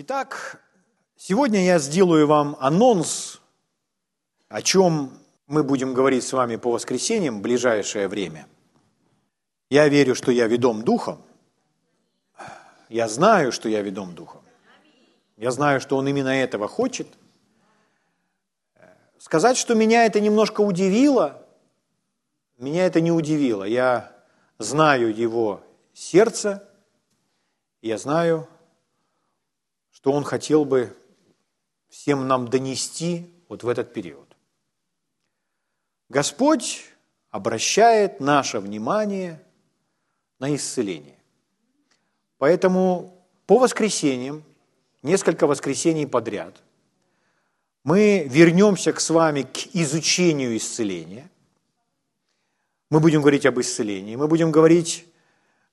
Итак, сегодня я сделаю вам анонс, о чем мы будем говорить с вами по воскресеньям в ближайшее время. Я верю, что я ведом Духом. Я знаю, что я ведом Духом. Я знаю, что Он именно этого хочет. Сказать, что меня это немножко удивило, меня это не удивило. Я знаю Его сердце, я знаю, что Он хотел бы всем нам донести вот в этот период. Господь обращает наше внимание на исцеление. Поэтому по воскресеньям, несколько воскресений подряд, мы вернемся к с вами к изучению исцеления. Мы будем говорить об исцелении, мы будем говорить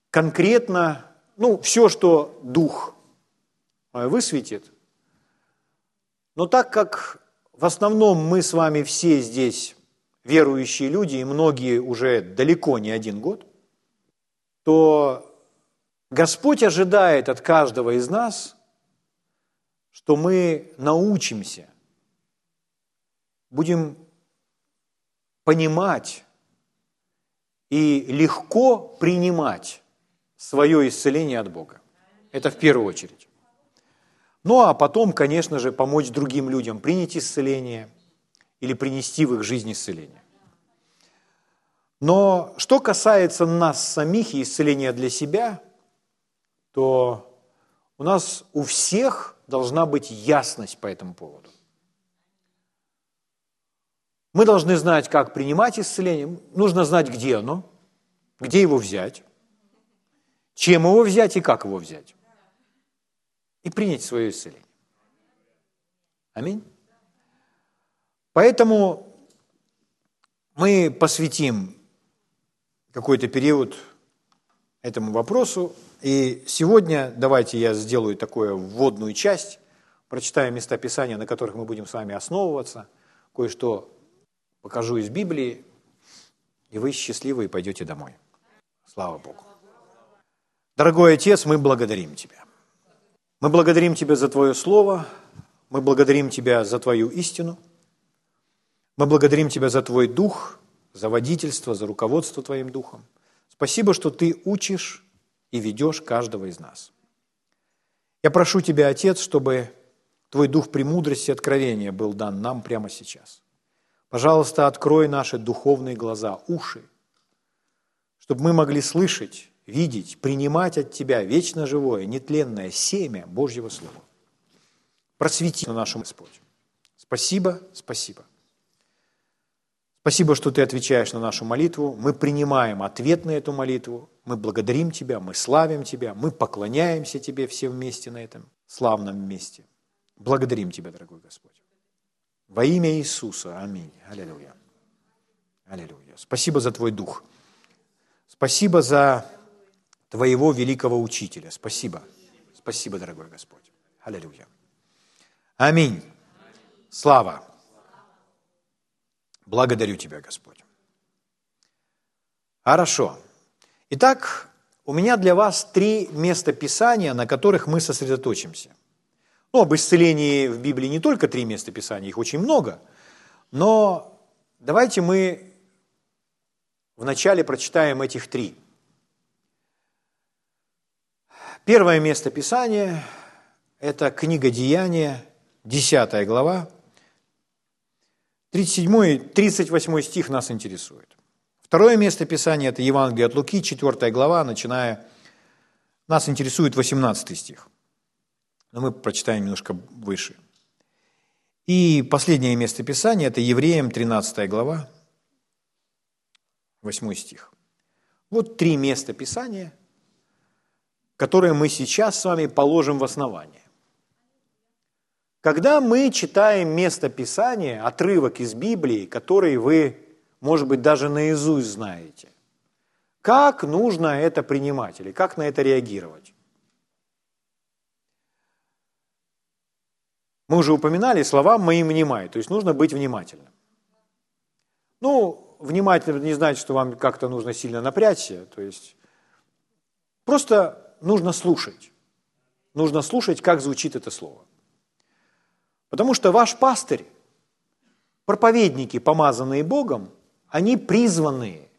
конкретно, ну, все, что Дух высветит. Но так как в основном мы с вами все здесь верующие люди, и многие уже далеко не один год, то Господь ожидает от каждого из нас, что мы научимся, будем понимать и легко принимать свое исцеление от Бога. Это в первую очередь. Ну а потом, конечно же, помочь другим людям принять исцеление или принести в их жизнь исцеление. Но что касается нас самих и исцеления для себя, то у нас у всех должна быть ясность по этому поводу. Мы должны знать, как принимать исцеление. Нужно знать, где оно, где его взять, чем его взять и как его взять. И принять свое исцеление. Аминь. Поэтому мы посвятим какой-то период этому вопросу. И сегодня давайте я сделаю такую вводную часть, прочитаю места Писания, на которых мы будем с вами основываться, кое-что покажу из Библии, и вы счастливы и пойдете домой. Слава Богу. Дорогой Отец, мы благодарим Тебя. Мы благодарим Тебя за Твое Слово, мы благодарим Тебя за Твою истину, мы благодарим Тебя за Твой Дух, за водительство, за руководство Твоим Духом. Спасибо, что Ты учишь и ведешь каждого из нас. Я прошу Тебя, Отец, чтобы Твой Дух премудрости и откровения был дан нам прямо сейчас. Пожалуйста, открой наши духовные глаза, уши, чтобы мы могли слышать, видеть, принимать от Тебя вечно живое, нетленное семя Божьего Слова. Просвети на нашем Господь. Спасибо, спасибо. Спасибо, что Ты отвечаешь на нашу молитву. Мы принимаем ответ на эту молитву. Мы благодарим Тебя, мы славим Тебя, мы поклоняемся Тебе все вместе на этом славном месте. Благодарим Тебя, дорогой Господь. Во имя Иисуса. Аминь. Аллилуйя. Аллилуйя. Спасибо за Твой Дух. Спасибо за Твоего великого учителя. Спасибо. Спасибо, дорогой Господь. Аллилуйя. Аминь. Слава. Благодарю Тебя, Господь. Хорошо. Итак, у меня для вас три места Писания, на которых мы сосредоточимся. Ну, об исцелении в Библии не только три места Писания, их очень много. Но давайте мы вначале прочитаем этих три. Первое место Писания – это книга Деяния, 10 глава, 37 38 стих нас интересует. Второе место Писания – это Евангелие от Луки, 4 глава, начиная, нас интересует 18 стих. Но мы прочитаем немножко выше. И последнее место Писания – это Евреям, 13 глава, 8 стих. Вот три места Писания, которые мы сейчас с вами положим в основание. Когда мы читаем место Писания, отрывок из Библии, который вы, может быть, даже наизусть знаете, как нужно это принимать или как на это реагировать? Мы уже упоминали слова «моим внимай», то есть нужно быть внимательным. Ну, внимательно не значит, что вам как-то нужно сильно напрячься, то есть просто нужно слушать. нужно слушать, как звучит это слово. Потому что ваш пастырь, проповедники, помазанные Богом, они призванные.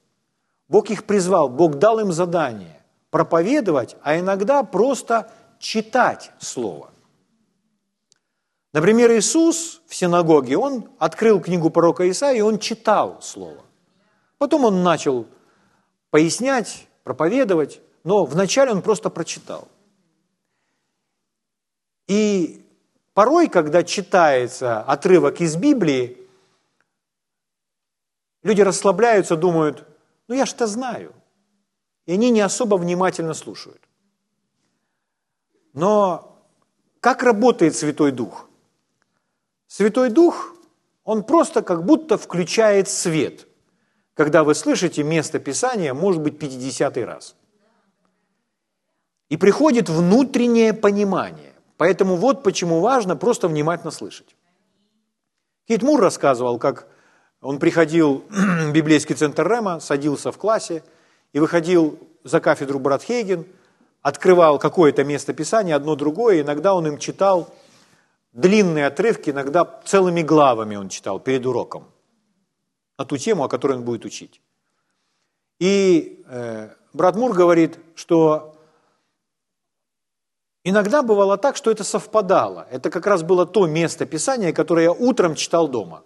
Бог их призвал, Бог дал им задание проповедовать, а иногда просто читать Слово. Например, Иисус в синагоге, он открыл книгу пророка Исаия, и он читал Слово. Потом он начал пояснять, проповедовать, но вначале он просто прочитал. И порой, когда читается отрывок из Библии, люди расслабляются, думают, ну я что знаю. И они не особо внимательно слушают. Но как работает Святой Дух? Святой Дух, Он просто как будто включает свет, когда вы слышите место Писания, может быть, 50 раз. И приходит внутреннее понимание. Поэтому вот почему важно просто внимательно слышать. Кейт Мур рассказывал, как он приходил в библейский центр Рема, садился в классе и выходил за кафедру брат Хейген, открывал какое-то место Писания, одно другое, иногда он им читал длинные отрывки, иногда целыми главами он читал перед уроком на ту тему, о которой он будет учить. И э, брат Мур говорит, что иногда бывало так, что это совпадало. Это как раз было то место Писания, которое я утром читал дома.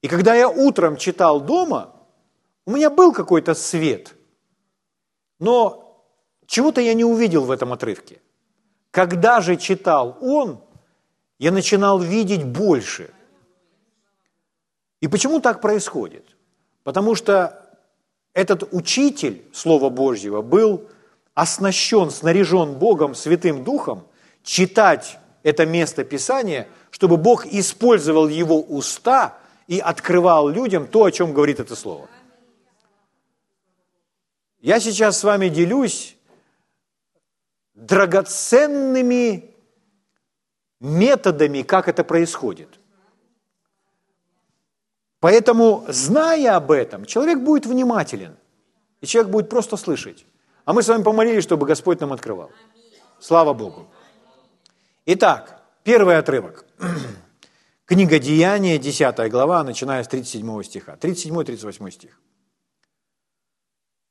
И когда я утром читал дома, у меня был какой-то свет, но чего-то я не увидел в этом отрывке. Когда же читал он, я начинал видеть больше. И почему так происходит? Потому что этот учитель Слова Божьего был оснащен, снаряжен Богом, Святым Духом, читать это место Писания, чтобы Бог использовал его уста и открывал людям то, о чем говорит это Слово. Я сейчас с вами делюсь драгоценными методами, как это происходит. Поэтому, зная об этом, человек будет внимателен, и человек будет просто слышать. А мы с вами помолились, чтобы Господь нам открывал. Слава Богу. Итак, первый отрывок. Книга Деяния, 10 глава, начиная с 37 стиха. 37-38 стих.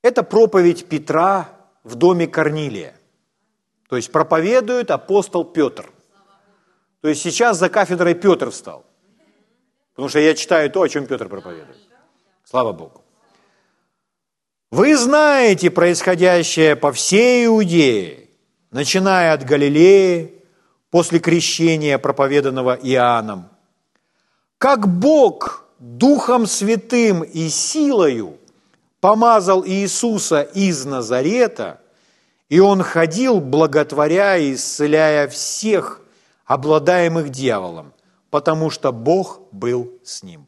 Это проповедь Петра в доме Корнилия. То есть проповедует апостол Петр. То есть сейчас за кафедрой Петр встал. Потому что я читаю то, о чем Петр проповедует. Слава Богу. Вы знаете происходящее по всей Иудее, начиная от Галилеи, после крещения, проповеданного Иоанном, как Бог Духом Святым и силою помазал Иисуса из Назарета, и Он ходил, благотворя и исцеляя всех, обладаемых дьяволом, потому что Бог был с ним.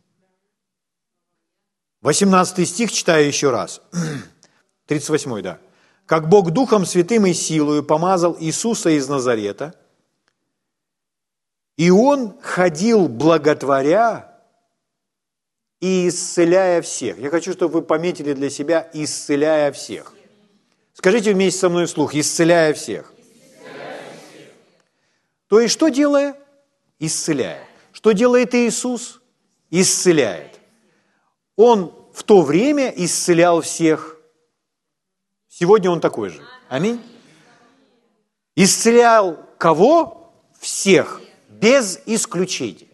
18 стих читаю еще раз. 38, да. «Как Бог Духом Святым и силою помазал Иисуса из Назарета, и Он ходил благотворя и исцеляя всех». Я хочу, чтобы вы пометили для себя «исцеляя всех». Скажите вместе со мной вслух «исцеляя всех». То есть что делая? Исцеляя. Что делает Иисус? Исцеляет. Он в то время исцелял всех. Сегодня он такой же. Аминь. Исцелял кого? Всех. Без исключения.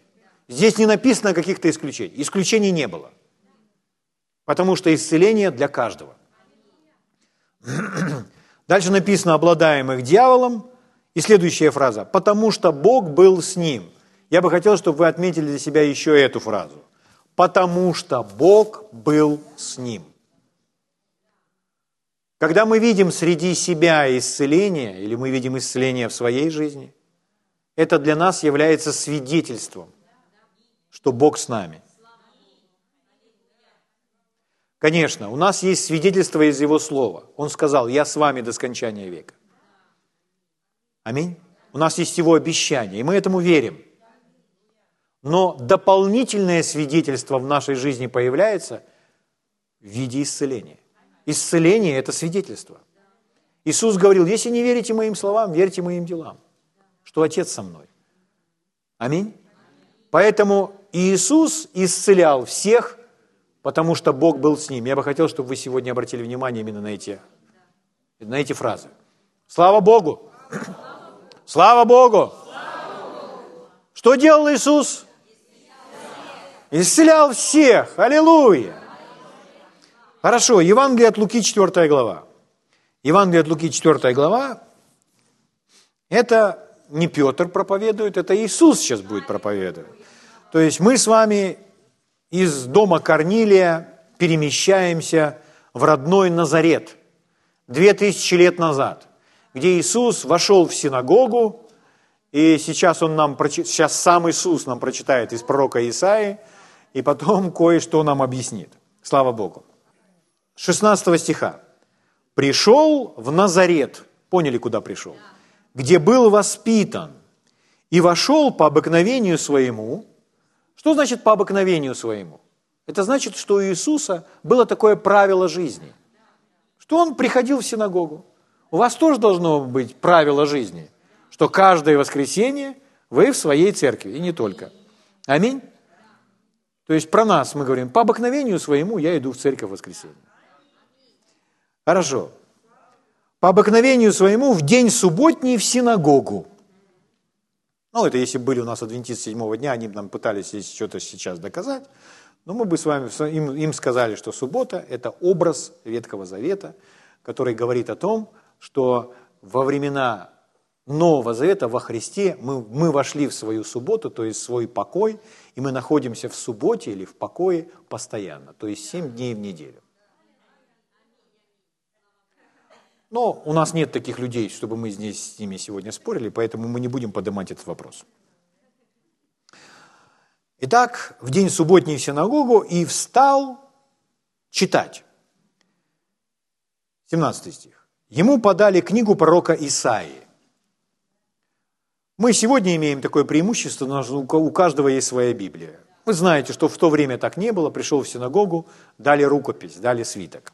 Здесь не написано каких-то исключений. Исключений не было. Потому что исцеление для каждого. Дальше написано обладаемых дьяволом. И следующая фраза. Потому что Бог был с ним. Я бы хотел, чтобы вы отметили для себя еще эту фразу. Потому что Бог был с ним. Когда мы видим среди себя исцеление, или мы видим исцеление в своей жизни, это для нас является свидетельством, что Бог с нами – Конечно, у нас есть свидетельство из Его Слова. Он сказал, я с вами до скончания века. Аминь. У нас есть Его обещание, и мы этому верим. Но дополнительное свидетельство в нашей жизни появляется в виде исцеления. Исцеление – это свидетельство. Иисус говорил, если не верите моим словам, верьте моим делам, что Отец со мной. Аминь. Поэтому Иисус исцелял всех, потому что Бог был с ним. Я бы хотел, чтобы вы сегодня обратили внимание именно на эти, на эти фразы. Слава Богу! Слава Богу! Что делал Иисус? Исцелял всех. Аллилуйя! Хорошо, Евангелие от Луки, 4 глава. Евангелие от Луки, 4 глава, это не Петр проповедует, это Иисус сейчас будет проповедовать. То есть мы с вами из дома Корнилия перемещаемся в родной Назарет, две тысячи лет назад, где Иисус вошел в синагогу, и сейчас, он нам, сейчас сам Иисус нам прочитает из пророка Исаии, и потом кое-что нам объяснит. Слава Богу. 16 стиха. «Пришел в Назарет». Поняли, куда пришел? «Где был воспитан, и вошел по обыкновению своему». Что значит по обыкновению своему? Это значит, что у Иисуса было такое правило жизни, что Он приходил в синагогу. У вас тоже должно быть правило жизни, что каждое воскресенье вы в своей церкви, и не только. Аминь. То есть про нас мы говорим, по обыкновению своему я иду в церковь в воскресенье. Хорошо. По обыкновению своему в день субботний в синагогу. Ну, это если были у нас адвентисты седьмого дня, они нам пытались что-то сейчас доказать. Но мы бы с вами им, им сказали, что суббота – это образ Ветхого Завета, который говорит о том, что во времена Нового Завета во Христе мы, мы вошли в свою субботу, то есть свой покой, и мы находимся в субботе или в покое постоянно, то есть семь дней в неделю. Но у нас нет таких людей, чтобы мы здесь с ними сегодня спорили, поэтому мы не будем поднимать этот вопрос. Итак, в день субботний в синагогу и встал читать. 17 стих. Ему подали книгу пророка Исаии. Мы сегодня имеем такое преимущество, у каждого есть своя Библия. Вы знаете, что в то время так не было, пришел в синагогу, дали рукопись, дали свиток.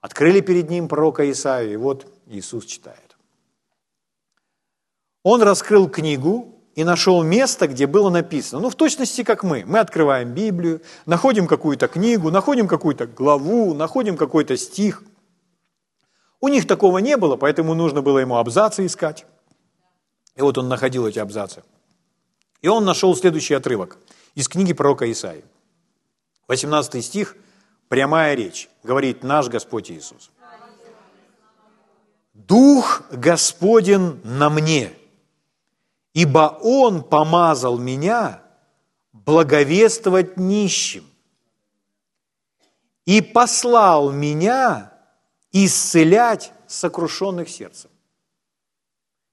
Открыли перед ним пророка Исаию, и вот Иисус читает. Он раскрыл книгу и нашел место, где было написано. Ну, в точности, как мы. Мы открываем Библию, находим какую-то книгу, находим какую-то главу, находим какой-то стих. У них такого не было, поэтому нужно было ему абзацы искать. И вот он находил эти абзацы. И он нашел следующий отрывок из книги пророка Исаии. 18 стих – Прямая речь, говорит наш Господь Иисус. Дух Господен на мне, ибо Он помазал меня благовествовать нищим и послал меня исцелять сокрушенных сердцем.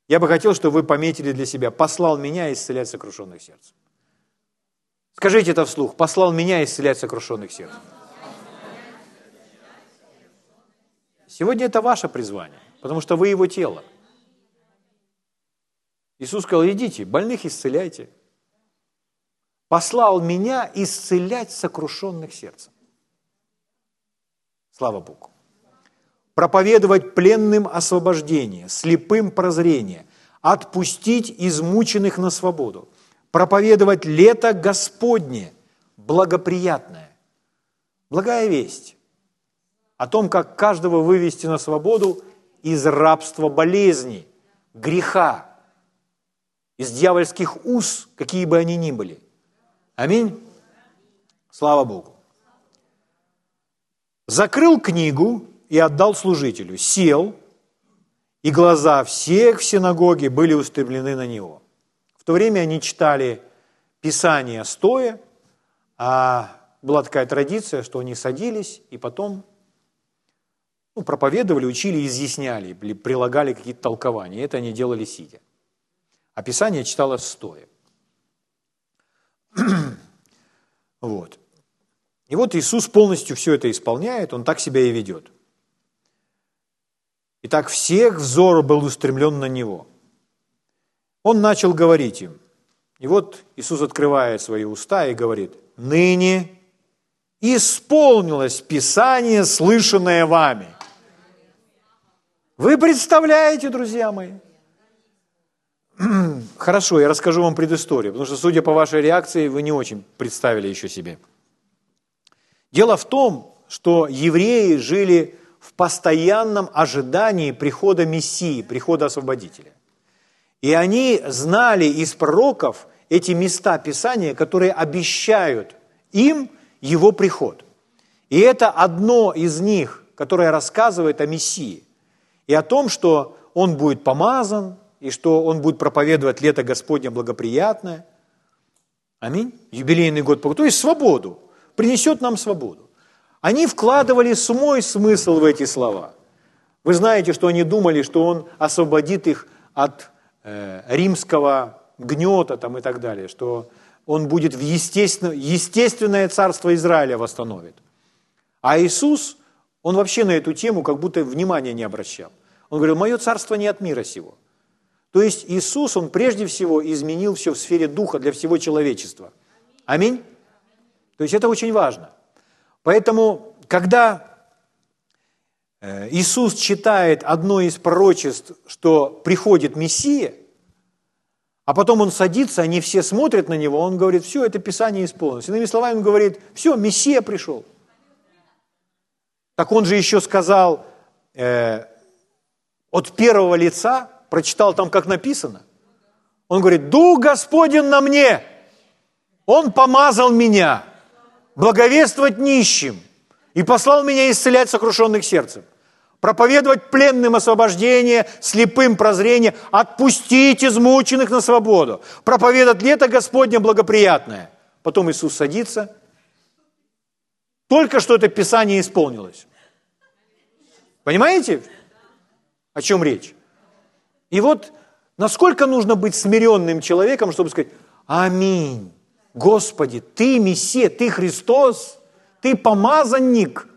Я бы хотел, чтобы вы пометили для себя, послал меня исцелять сокрушенных сердцем. Скажите это вслух, послал меня исцелять сокрушенных сердцем. Сегодня это ваше призвание, потому что вы его тело. Иисус сказал, идите, больных исцеляйте. Послал меня исцелять сокрушенных сердцем. Слава Богу. Проповедовать пленным освобождение, слепым прозрение, отпустить измученных на свободу, проповедовать лето Господне, благоприятное. Благая весть о том, как каждого вывести на свободу из рабства болезни, греха, из дьявольских уз, какие бы они ни были. Аминь. Слава Богу. Закрыл книгу и отдал служителю, сел, и глаза всех в синагоге были устремлены на него. В то время они читали Писание стоя, а была такая традиция, что они садились и потом ну, проповедовали, учили, изъясняли, прилагали какие-то толкования. Это они делали сидя. А Писание читалось стоя. вот. И вот Иисус полностью все это исполняет, Он так себя и ведет. Итак, всех взор был устремлен на Него. Он начал говорить им. И вот Иисус открывает свои уста и говорит, «Ныне исполнилось Писание, слышанное вами». Вы представляете, друзья мои? Хорошо, я расскажу вам предысторию, потому что, судя по вашей реакции, вы не очень представили еще себе. Дело в том, что евреи жили в постоянном ожидании прихода Мессии, прихода Освободителя. И они знали из пророков эти места Писания, которые обещают им его приход. И это одно из них, которое рассказывает о Мессии и о том, что он будет помазан, и что он будет проповедовать лето Господне благоприятное. Аминь. Юбилейный год, то есть свободу, принесет нам свободу. Они вкладывали свой смысл в эти слова. Вы знаете, что они думали, что он освободит их от э, римского гнета там, и так далее, что он будет в естественно, естественное царство Израиля восстановит. А Иисус, он вообще на эту тему как будто внимания не обращал. Он говорил, мое царство не от мира сего. То есть Иисус, Он прежде всего изменил все в сфере духа для всего человечества. Аминь? То есть это очень важно. Поэтому, когда э, Иисус читает одно из пророчеств, что приходит Мессия, а потом он садится, они все смотрят на него, он говорит, все, это Писание исполнилось. Иными словами, он говорит, все, Мессия пришел. Так он же еще сказал э, от первого лица, прочитал там, как написано. Он говорит, Дух Господень на мне, Он помазал меня благовествовать нищим и послал меня исцелять сокрушенных сердцем, проповедовать пленным освобождение, слепым прозрение, отпустить измученных на свободу, проповедовать лето Господне благоприятное. Потом Иисус садится. Только что это Писание исполнилось. Понимаете, о чем речь? И вот насколько нужно быть смиренным человеком, чтобы сказать, аминь, Господи, Ты Мессия, Ты Христос, Ты помазанник.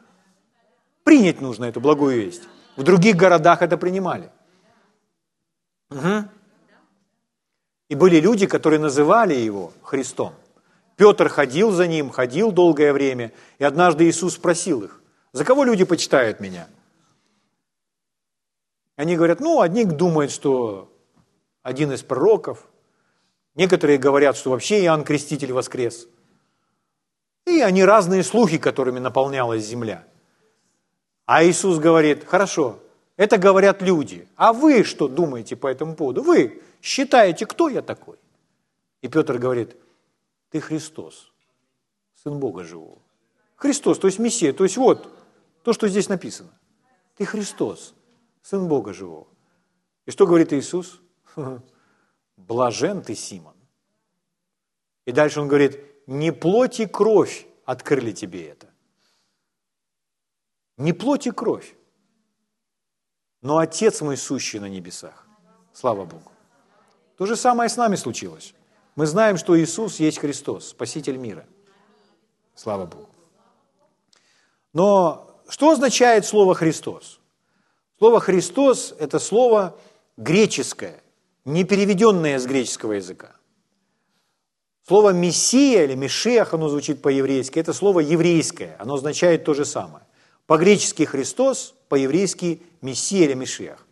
Принять нужно эту благую весть. В других городах это принимали. Угу. И были люди, которые называли его Христом. Петр ходил за ним, ходил долгое время, и однажды Иисус спросил их, за кого люди почитают меня? Они говорят, ну, одни думают, что один из пророков, некоторые говорят, что вообще Иоанн Креститель воскрес. И они разные слухи, которыми наполнялась земля. А Иисус говорит, хорошо, это говорят люди, а вы что думаете по этому поводу? Вы считаете, кто я такой? И Петр говорит, ты Христос, Сын Бога живого. Христос, то есть Мессия, то есть вот то, что здесь написано. Ты Христос, Сын Бога живого. И что говорит Иисус? Блажен ты, Симон. И дальше он говорит, не плоть и кровь открыли тебе это. Не плоть и кровь, но Отец мой сущий на небесах. Слава Богу. То же самое с нами случилось. Мы знаем, что Иисус есть Христос, Спаситель мира. Слава Богу. Но что означает слово «Христос»? Слово «Христос» – это слово греческое, не переведенное с греческого языка. Слово «мессия» или «мешиах», оно звучит по-еврейски, это слово еврейское, оно означает то же самое. По-гречески «Христос», по-еврейски «мессия» или «мешиах».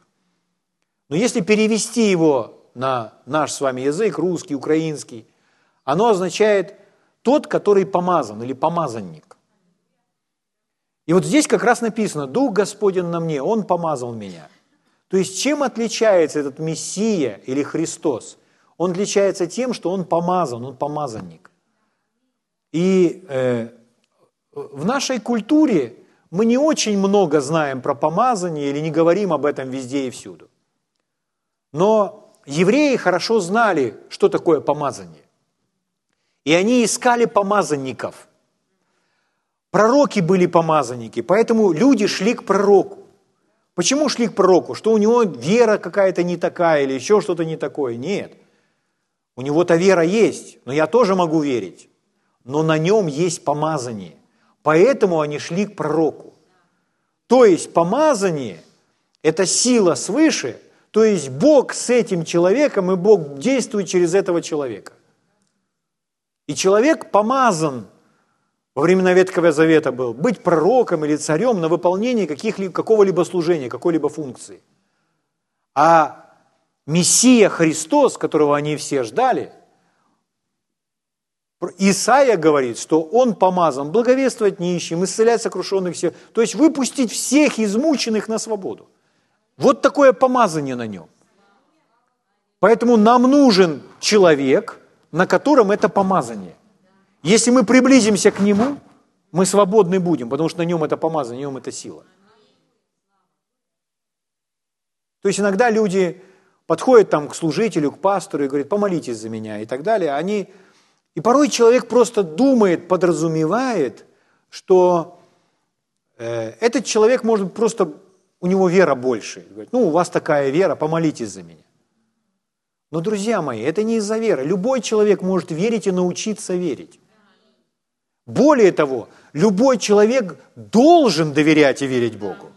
Но если перевести его на наш с вами язык, русский, украинский, оно означает «тот, который помазан» или «помазанник». И вот здесь как раз написано, Дух Господень на мне, Он помазал меня. То есть чем отличается этот Мессия или Христос? Он отличается тем, что Он помазан, Он помазанник. И э, в нашей культуре мы не очень много знаем про помазание или не говорим об этом везде и всюду. Но евреи хорошо знали, что такое помазание. И они искали помазанников – Пророки были помазанники, поэтому люди шли к пророку. Почему шли к пророку? Что у него вера какая-то не такая или еще что-то не такое? Нет. У него-то вера есть, но я тоже могу верить. Но на нем есть помазание. Поэтому они шли к пророку. То есть помазание – это сила свыше, то есть Бог с этим человеком, и Бог действует через этого человека. И человек помазан во времена Ветхого Завета был, быть пророком или царем на выполнение каких-либо, какого-либо служения, какой-либо функции. А Мессия Христос, которого они все ждали, Исаия говорит, что он помазан благовествовать нищим, исцелять сокрушенных всех, то есть выпустить всех измученных на свободу. Вот такое помазание на нем. Поэтому нам нужен человек, на котором это помазание. Если мы приблизимся к нему, мы свободны будем, потому что на нем это помазание, на нем это сила. То есть иногда люди подходят там к служителю, к пастору и говорят, помолитесь за меня и так далее. Они... И порой человек просто думает, подразумевает, что э, этот человек может просто, у него вера больше. Говорит, ну, у вас такая вера, помолитесь за меня. Но, друзья мои, это не из-за веры. Любой человек может верить и научиться верить. Более того, любой человек должен доверять и верить Богу.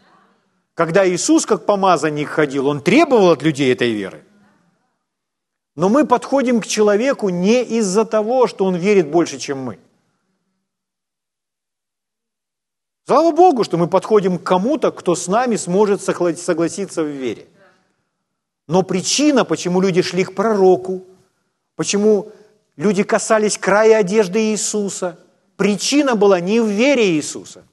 Когда Иисус как помазанник ходил, Он требовал от людей этой веры. Но мы подходим к человеку не из-за того, что он верит больше, чем мы. Слава Богу, что мы подходим к кому-то, кто с нами сможет согласиться в вере. Но причина, почему люди шли к пророку, почему люди касались края одежды Иисуса, причина была не в вере Иисуса.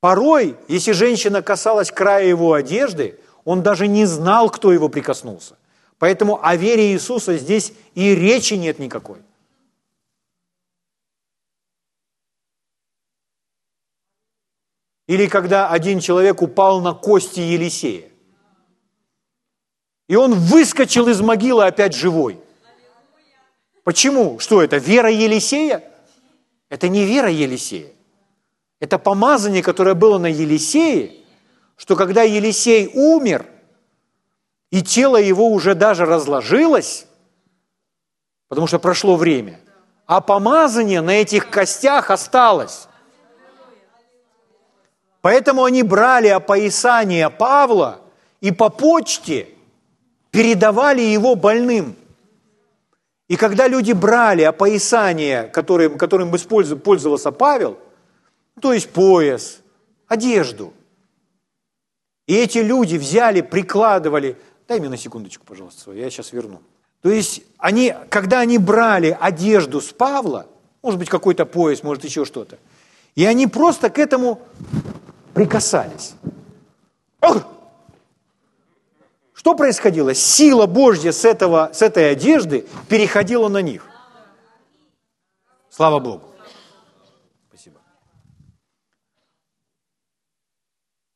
Порой, если женщина касалась края его одежды, он даже не знал, кто его прикоснулся. Поэтому о вере Иисуса здесь и речи нет никакой. Или когда один человек упал на кости Елисея. И он выскочил из могилы опять живой. Почему? Что это? Вера Елисея? Это не вера Елисея. Это помазание, которое было на Елисее, что когда Елисей умер, и тело его уже даже разложилось, потому что прошло время, а помазание на этих костях осталось. Поэтому они брали опоясание Павла и по почте передавали его больным. И когда люди брали опоясание, которым, которым пользовался Павел, то есть пояс, одежду, и эти люди взяли, прикладывали, дай мне на секундочку, пожалуйста, я сейчас верну. То есть они, когда они брали одежду с Павла, может быть, какой-то пояс, может, еще что-то, и они просто к этому прикасались. Ох! Что происходило? Сила Божья с, этого, с этой одежды переходила на них. Слава Богу. Спасибо.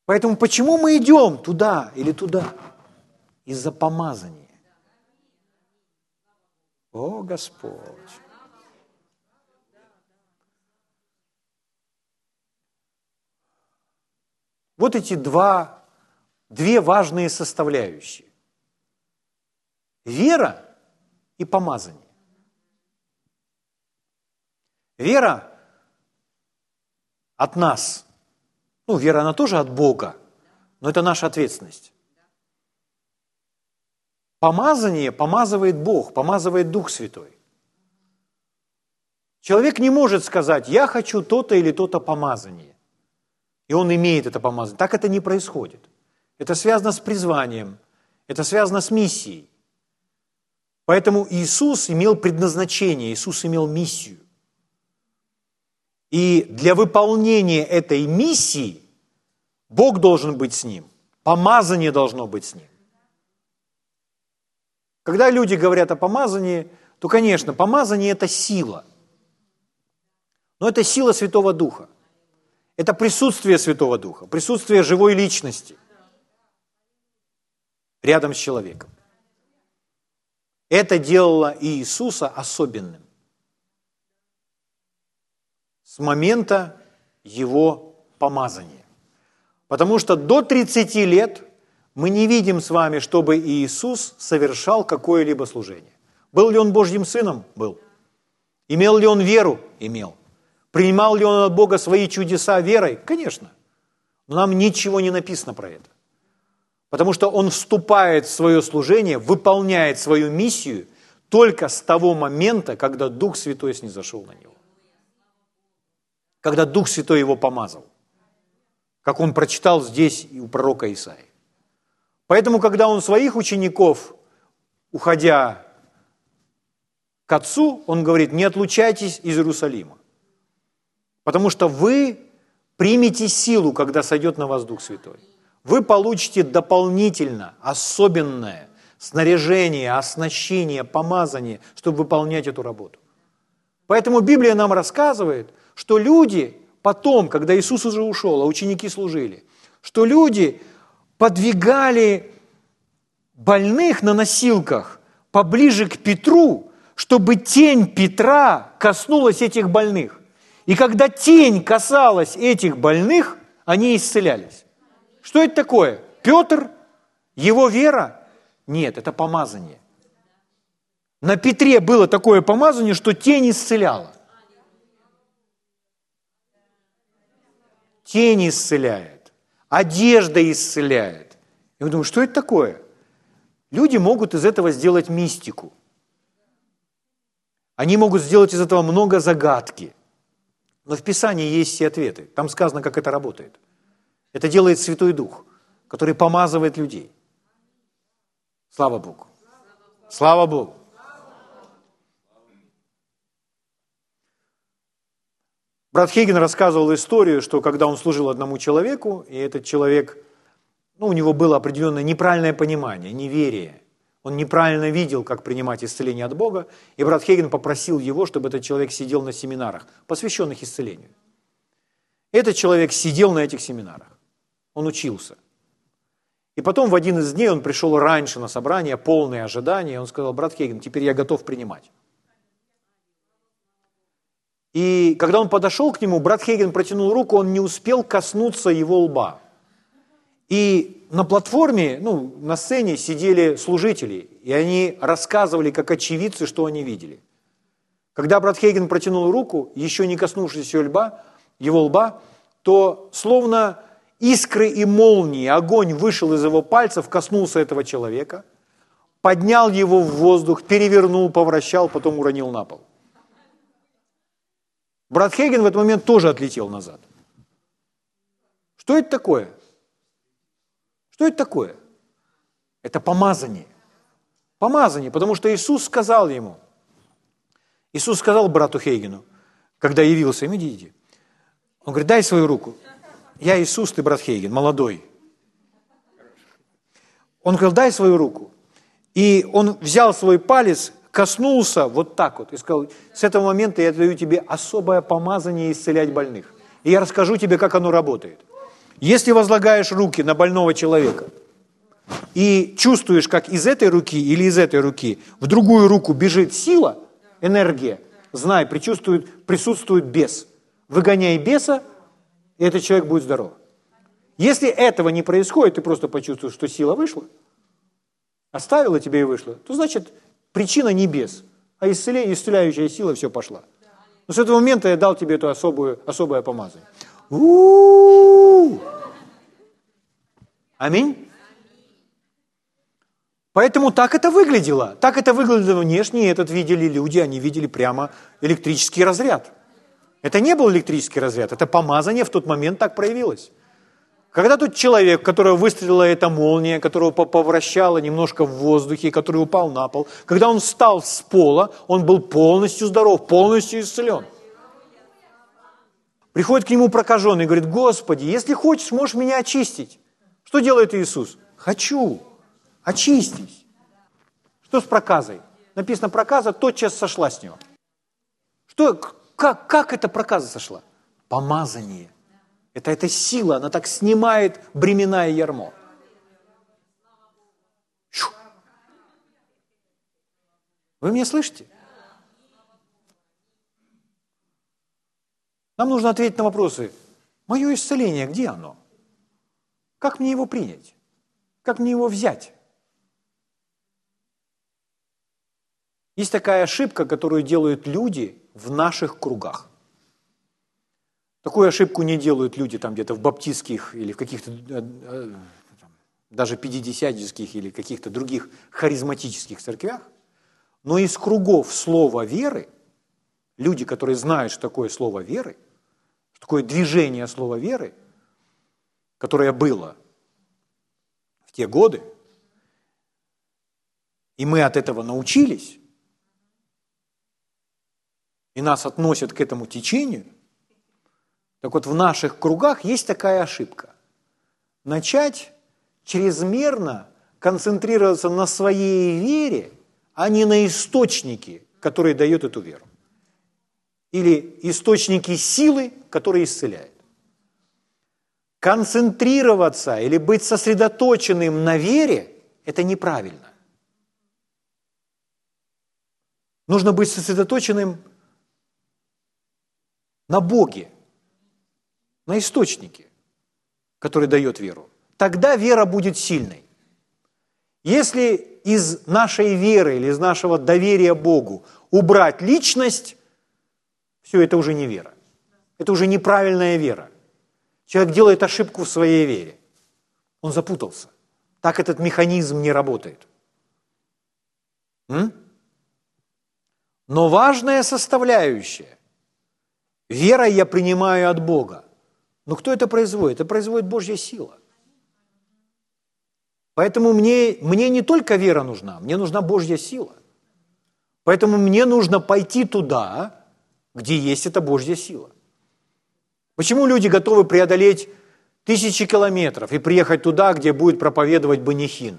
Поэтому почему мы идем туда или туда? Из-за помазания. О, Господь. Вот эти два две важные составляющие. Вера и помазание. Вера от нас. Ну, вера, она тоже от Бога, но это наша ответственность. Помазание помазывает Бог, помазывает Дух Святой. Человек не может сказать, я хочу то-то или то-то помазание. И он имеет это помазание. Так это не происходит. Это связано с призванием, это связано с миссией. Поэтому Иисус имел предназначение, Иисус имел миссию. И для выполнения этой миссии Бог должен быть с ним, помазание должно быть с ним. Когда люди говорят о помазании, то, конечно, помазание – это сила. Но это сила Святого Духа. Это присутствие Святого Духа, присутствие живой личности – рядом с человеком. Это делало Иисуса особенным. С момента его помазания. Потому что до 30 лет мы не видим с вами, чтобы Иисус совершал какое-либо служение. Был ли он Божьим сыном? Был. Имел ли он веру? Имел. Принимал ли он от Бога свои чудеса верой? Конечно. Но нам ничего не написано про это. Потому что он вступает в свое служение, выполняет свою миссию только с того момента, когда Дух Святой снизошел на него. Когда Дух Святой его помазал. Как он прочитал здесь у пророка Исаии. Поэтому, когда он своих учеников, уходя к отцу, он говорит, не отлучайтесь из Иерусалима, потому что вы примете силу, когда сойдет на вас Дух Святой. Вы получите дополнительно, особенное снаряжение, оснащение, помазание, чтобы выполнять эту работу. Поэтому Библия нам рассказывает, что люди потом, когда Иисус уже ушел, а ученики служили, что люди подвигали больных на носилках поближе к Петру, чтобы тень Петра коснулась этих больных. И когда тень касалась этих больных, они исцелялись. Что это такое? Петр? Его вера? Нет, это помазание. На Петре было такое помазание, что тень исцеляла. Тень исцеляет, одежда исцеляет. Я думаю, что это такое? Люди могут из этого сделать мистику. Они могут сделать из этого много загадки. Но в Писании есть все ответы. Там сказано, как это работает. Это делает Святой Дух, который помазывает людей. Слава Богу. Слава Богу. Брат Хейген рассказывал историю, что когда он служил одному человеку, и этот человек, ну, у него было определенное неправильное понимание, неверие. Он неправильно видел, как принимать исцеление от Бога, и брат Хейген попросил его, чтобы этот человек сидел на семинарах, посвященных исцелению. Этот человек сидел на этих семинарах, он учился. И потом в один из дней он пришел раньше на собрание, полное ожидание, он сказал, брат Хейген, теперь я готов принимать. И когда он подошел к нему, брат Хейген протянул руку, он не успел коснуться его лба. И на платформе, ну, на сцене сидели служители, и они рассказывали, как очевидцы, что они видели. Когда брат Хейген протянул руку, еще не коснувшись его лба, его лба, то словно искры и молнии, огонь вышел из его пальцев, коснулся этого человека, поднял его в воздух, перевернул, повращал, потом уронил на пол. Брат Хейген в этот момент тоже отлетел назад. Что это такое? Что это такое? Это помазание. Помазание, потому что Иисус сказал ему, Иисус сказал брату Хейгену, когда явился им, идите. Он говорит, дай свою руку. Я Иисус, ты брат Хейген, молодой. Он говорил, дай свою руку. И он взял свой палец, коснулся вот так вот и сказал, с этого момента я даю тебе особое помазание исцелять больных. И я расскажу тебе, как оно работает. Если возлагаешь руки на больного человека и чувствуешь, как из этой руки или из этой руки в другую руку бежит сила, энергия, знай, присутствует бес. Выгоняй беса, и этот человек будет здоров. Если этого не происходит, ты просто почувствуешь, что сила вышла, оставила тебе и вышла, то значит причина не бес, а исцеление, исцеляющая сила все пошла. Но с этого момента я дал тебе это особую, особое помазание. У-у-у! Аминь. Поэтому так это выглядело. Так это выглядело внешне, и этот видели люди, они видели прямо электрический разряд. Это не был электрический разряд, это помазание в тот момент так проявилось. Когда тот человек, которого выстрелила эта молния, которого повращало немножко в воздухе, который упал на пол, когда он встал с пола, он был полностью здоров, полностью исцелен. Приходит к нему прокаженный и говорит, Господи, если хочешь, можешь меня очистить. Что делает Иисус? Хочу, очистись. Что с проказой? Написано, проказа тотчас сошла с него. Что, как, как эта проказа сошла? Помазание. Это эта сила, она так снимает бремена и ярмо. Вы меня слышите? Нам нужно ответить на вопросы. Мое исцеление, где оно? Как мне его принять? Как мне его взять? Есть такая ошибка, которую делают люди в наших кругах. Такую ошибку не делают люди там где-то в баптистских или в каких-то э, э, даже пятидесятнических или каких-то других харизматических церквях. Но из кругов слова веры, люди, которые знают, что такое слово веры – такое движение слова веры, которое было в те годы, и мы от этого научились, и нас относят к этому течению, так вот в наших кругах есть такая ошибка. Начать чрезмерно концентрироваться на своей вере, а не на источнике, который дает эту веру. Или источники силы, которые исцеляют. Концентрироваться или быть сосредоточенным на вере – это неправильно. Нужно быть сосредоточенным на Боге, на источнике, который дает веру. Тогда вера будет сильной. Если из нашей веры или из нашего доверия Богу убрать личность, все это уже не вера. Это уже неправильная вера. Человек делает ошибку в своей вере. Он запутался. Так этот механизм не работает. М? Но важная составляющая – вера я принимаю от Бога. Но кто это производит? Это производит Божья сила. Поэтому мне, мне не только вера нужна, мне нужна Божья сила. Поэтому мне нужно пойти туда, где есть эта Божья сила. Почему люди готовы преодолеть тысячи километров и приехать туда, где будет проповедовать Банихин?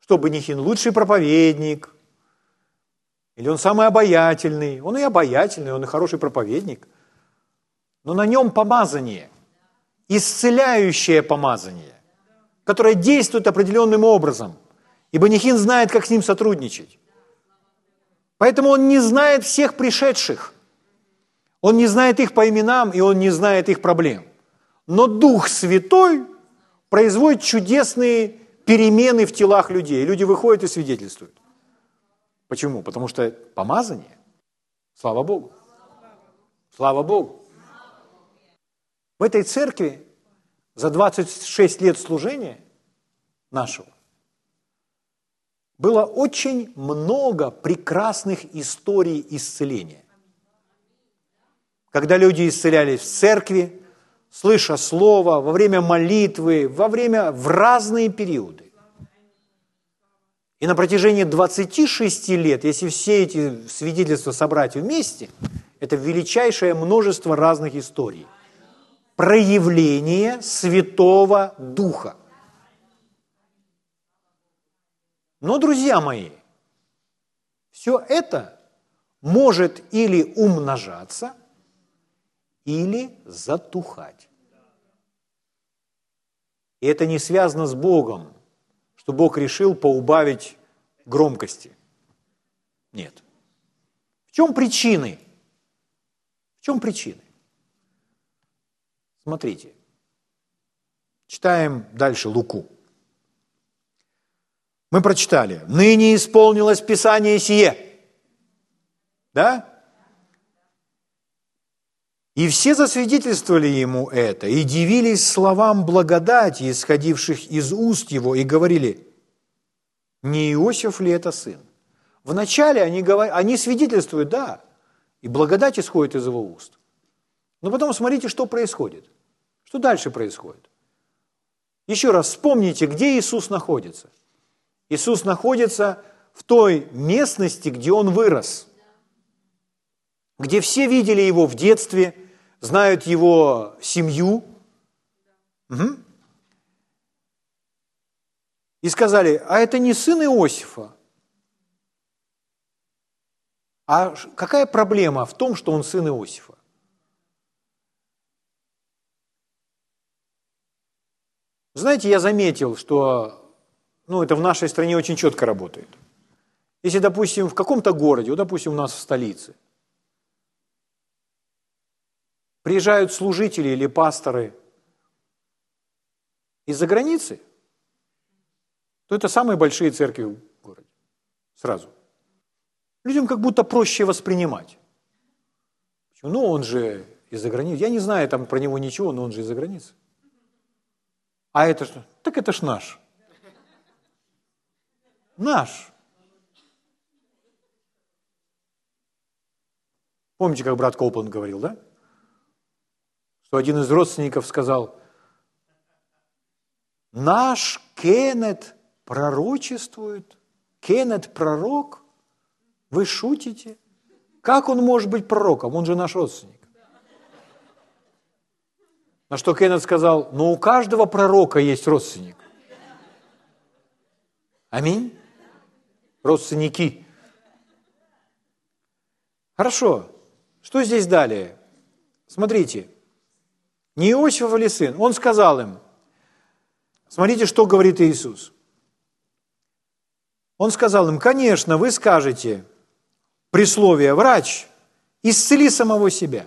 Что Банихин? Лучший проповедник. Или он самый обаятельный. Он и обаятельный, он и хороший проповедник. Но на нем помазание, исцеляющее помазание, которое действует определенным образом. И Банихин знает, как с ним сотрудничать. Поэтому он не знает всех пришедших – он не знает их по именам, и он не знает их проблем. Но Дух Святой производит чудесные перемены в телах людей. Люди выходят и свидетельствуют. Почему? Потому что помазание. Слава Богу. Слава Богу. В этой церкви за 26 лет служения нашего было очень много прекрасных историй исцеления когда люди исцелялись в церкви, слыша слово, во время молитвы, во время, в разные периоды. И на протяжении 26 лет, если все эти свидетельства собрать вместе, это величайшее множество разных историй. Проявление Святого Духа. Но, друзья мои, все это может или умножаться, или затухать. И это не связано с Богом, что Бог решил поубавить громкости. Нет. В чем причины? В чем причины? Смотрите. Читаем дальше Луку. Мы прочитали. Ныне исполнилось Писание сие. Да? И все засвидетельствовали ему это, и дивились словам благодати, исходивших из уст его, и говорили, не Иосиф ли это сын? Вначале они, говорят, они свидетельствуют, да, и благодать исходит из его уст. Но потом смотрите, что происходит. Что дальше происходит? Еще раз вспомните, где Иисус находится. Иисус находится в той местности, где Он вырос, где все видели Его в детстве – знают его семью. Угу. И сказали, а это не сын Иосифа. А какая проблема в том, что он сын Иосифа? Знаете, я заметил, что ну, это в нашей стране очень четко работает. Если, допустим, в каком-то городе, вот, допустим, у нас в столице – приезжают служители или пасторы из-за границы, то это самые большие церкви в городе. Сразу. Людям как будто проще воспринимать. Ну, он же из-за границы. Я не знаю там про него ничего, но он же из-за границы. А это что? Так это ж наш. Наш. Помните, как брат Колпан говорил, да? Что один из родственников сказал, наш Кеннет пророчествует Кеннет пророк? Вы шутите? Как он может быть пророком? Он же наш родственник. На что Кеннет сказал, ну у каждого пророка есть родственник. Аминь. Родственники. Хорошо. Что здесь далее? Смотрите. Не Иосифов ли сын? Он сказал им, смотрите, что говорит Иисус. Он сказал им, конечно, вы скажете, присловие «врач», исцели самого себя.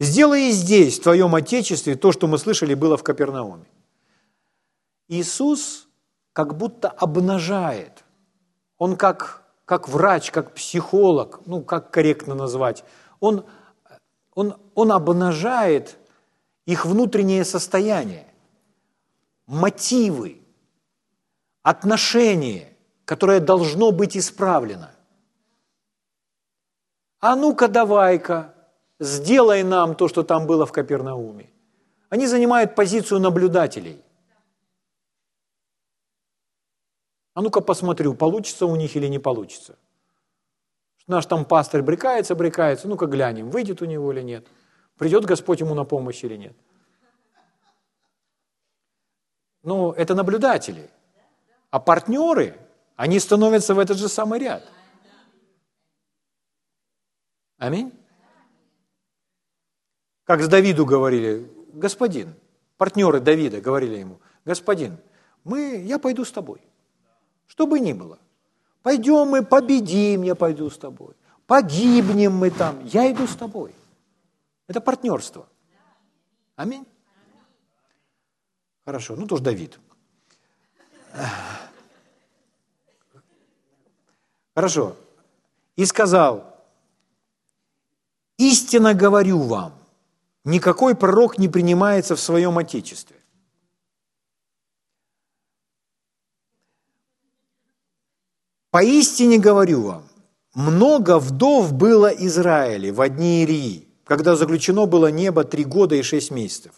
Сделай и здесь, в твоем Отечестве, то, что мы слышали, было в Капернауме. Иисус как будто обнажает. Он как, как врач, как психолог, ну, как корректно назвать, он, он, он обнажает их внутреннее состояние, мотивы, отношение, которое должно быть исправлено. А ну-ка давай-ка, сделай нам то, что там было в Капернауме. Они занимают позицию наблюдателей. А ну-ка посмотрю, получится у них или не получится. Наш там пастор брекается, брекается, ну-ка глянем, выйдет у него или нет. Придет Господь ему на помощь или нет. Ну, это наблюдатели. А партнеры, они становятся в этот же самый ряд. Аминь. Как с Давиду говорили, господин, партнеры Давида говорили ему, господин, мы, я пойду с тобой, что бы ни было. Пойдем мы победим, я пойду с тобой. Погибнем мы там, я иду с тобой. Это партнерство. Аминь. Хорошо, ну тоже Давид. Хорошо. И сказал, истинно говорю вам, никакой пророк не принимается в своем Отечестве. Поистине говорю вам, много вдов было Израиле в одни Ирии, когда заключено было небо три года и шесть месяцев.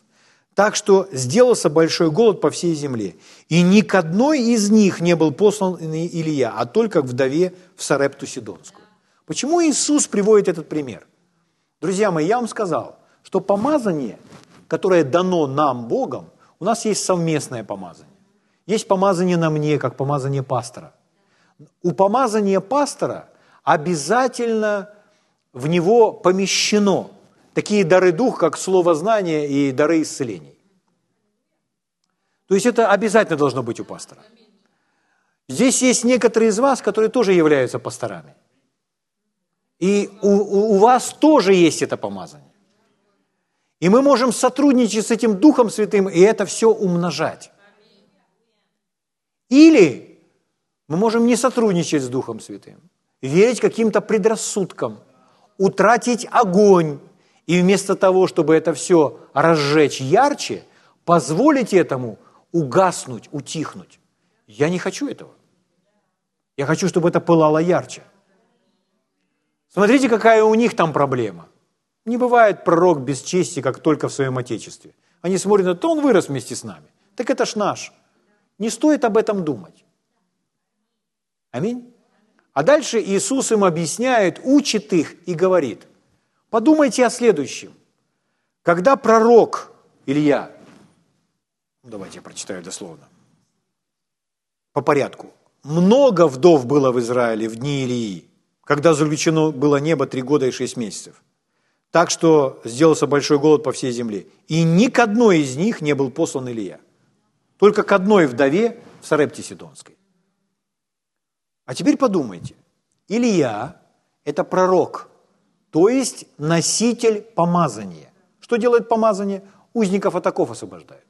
Так что сделался большой голод по всей земле. И ни к одной из них не был послан Илья, а только к вдове в Сарепту Сидонскую. Почему Иисус приводит этот пример? Друзья мои, я вам сказал, что помазание, которое дано нам Богом, у нас есть совместное помазание. Есть помазание на мне, как помазание пастора. У помазания пастора обязательно в него помещено такие дары дух, как слово знания и дары исцелений. То есть это обязательно должно быть у пастора. Здесь есть некоторые из вас, которые тоже являются пасторами. И у, у, у вас тоже есть это помазание. И мы можем сотрудничать с этим Духом Святым и это все умножать. Или мы можем не сотрудничать с Духом Святым, верить каким-то предрассудкам, утратить огонь, и вместо того, чтобы это все разжечь ярче, позволить этому угаснуть, утихнуть. Я не хочу этого. Я хочу, чтобы это пылало ярче. Смотрите, какая у них там проблема. Не бывает пророк без чести, как только в своем Отечестве. Они смотрят то, он вырос вместе с нами. Так это ж наш. Не стоит об этом думать. Аминь. А дальше Иисус им объясняет, учит их и говорит – Подумайте о следующем. Когда пророк Илья, ну, давайте я прочитаю дословно, по порядку, много вдов было в Израиле в дни Илии, когда заключено было небо три года и шесть месяцев. Так что сделался большой голод по всей земле. И ни к одной из них не был послан Илья. Только к одной вдове в Сарепте Сидонской. А теперь подумайте. Илья – это пророк – то есть носитель помазания. Что делает помазание? Узников от оков освобождает.